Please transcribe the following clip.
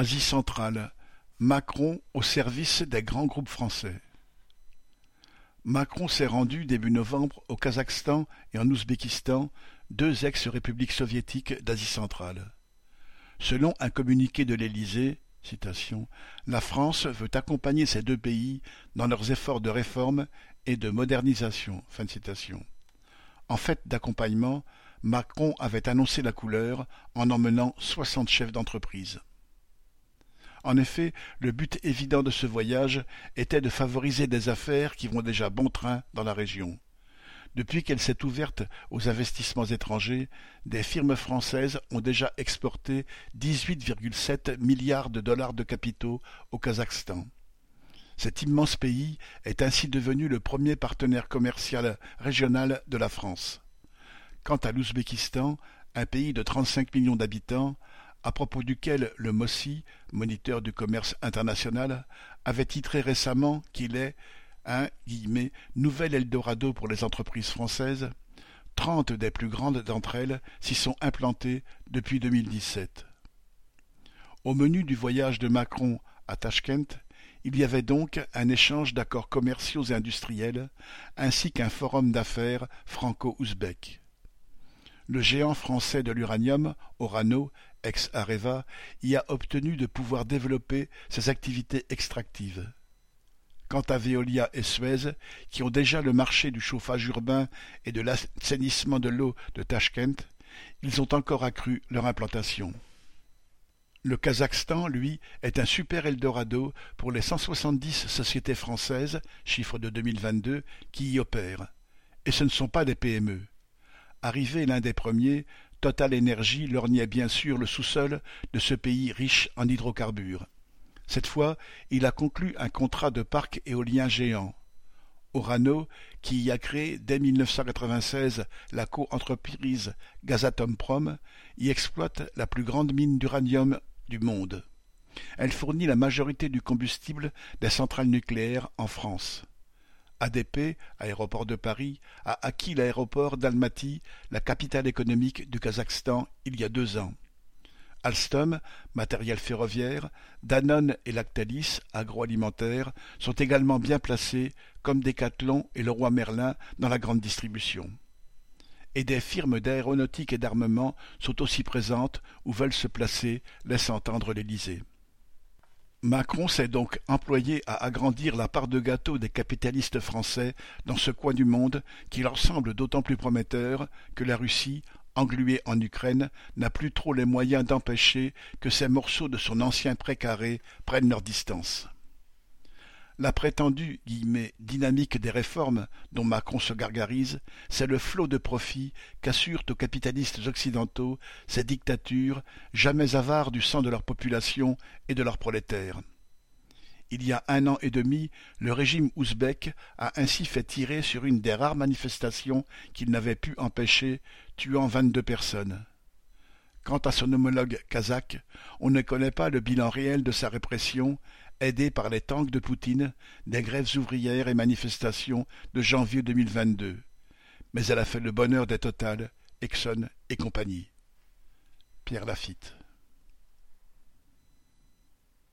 Asie centrale, Macron au service des grands groupes français. Macron s'est rendu début novembre au Kazakhstan et en Ouzbékistan, deux ex-républiques soviétiques d'Asie centrale. Selon un communiqué de l'Élysée, citation, la France veut accompagner ces deux pays dans leurs efforts de réforme et de modernisation. En fait d'accompagnement, Macron avait annoncé la couleur en emmenant soixante chefs d'entreprise. En effet, le but évident de ce voyage était de favoriser des affaires qui vont déjà bon train dans la région. Depuis qu'elle s'est ouverte aux investissements étrangers, des firmes françaises ont déjà exporté 18,7 milliards de dollars de capitaux au Kazakhstan. Cet immense pays est ainsi devenu le premier partenaire commercial régional de la France. Quant à l'Ouzbékistan, un pays de 35 millions d'habitants, à propos duquel le MOSI, moniteur du commerce international, avait titré récemment qu'il est un « nouvel Eldorado pour les entreprises françaises », trente des plus grandes d'entre elles s'y sont implantées depuis 2017. Au menu du voyage de Macron à Tachkent, il y avait donc un échange d'accords commerciaux et industriels, ainsi qu'un forum d'affaires franco-ouzbek. Le géant français de l'uranium, Orano, ex-Areva, y a obtenu de pouvoir développer ses activités extractives. Quant à Veolia et Suez, qui ont déjà le marché du chauffage urbain et de l'assainissement de l'eau de Tashkent, ils ont encore accru leur implantation. Le Kazakhstan, lui, est un super Eldorado pour les 170 sociétés françaises, chiffre de 2022, qui y opèrent. Et ce ne sont pas des PME. Arrivé l'un des premiers, Total Energy lorgnait bien sûr le sous-sol de ce pays riche en hydrocarbures. Cette fois, il a conclu un contrat de parc éolien géant. Orano, qui y a créé dès 1996 la co-entreprise Gazatomprom, y exploite la plus grande mine d'uranium du monde. Elle fournit la majorité du combustible des centrales nucléaires en France. ADP, Aéroport de Paris, a acquis l'aéroport d'Almaty, la capitale économique du Kazakhstan, il y a deux ans. Alstom, matériel ferroviaire, Danone et Lactalis, agroalimentaire, sont également bien placés, comme Decathlon et Leroy Merlin, dans la grande distribution. Et des firmes d'aéronautique et d'armement sont aussi présentes ou veulent se placer, laisse entendre l'Élysée. Macron s'est donc employé à agrandir la part de gâteau des capitalistes français dans ce coin du monde qui leur semble d'autant plus prometteur que la Russie, engluée en Ukraine, n'a plus trop les moyens d'empêcher que ces morceaux de son ancien précaré prennent leur distance. La prétendue dynamique des réformes dont Macron se gargarise, c'est le flot de profit qu'assurent aux capitalistes occidentaux ces dictatures, jamais avares du sang de leur population et de leurs prolétaires. Il y a un an et demi, le régime ouzbek a ainsi fait tirer sur une des rares manifestations qu'il n'avait pu empêcher, tuant vingt-deux personnes. Quant à son homologue kazakh, on ne connaît pas le bilan réel de sa répression, aidé par les tanks de Poutine, des grèves ouvrières et manifestations de janvier 2022. Mais elle a fait le bonheur des Total, Exxon et compagnie. Pierre Lafitte.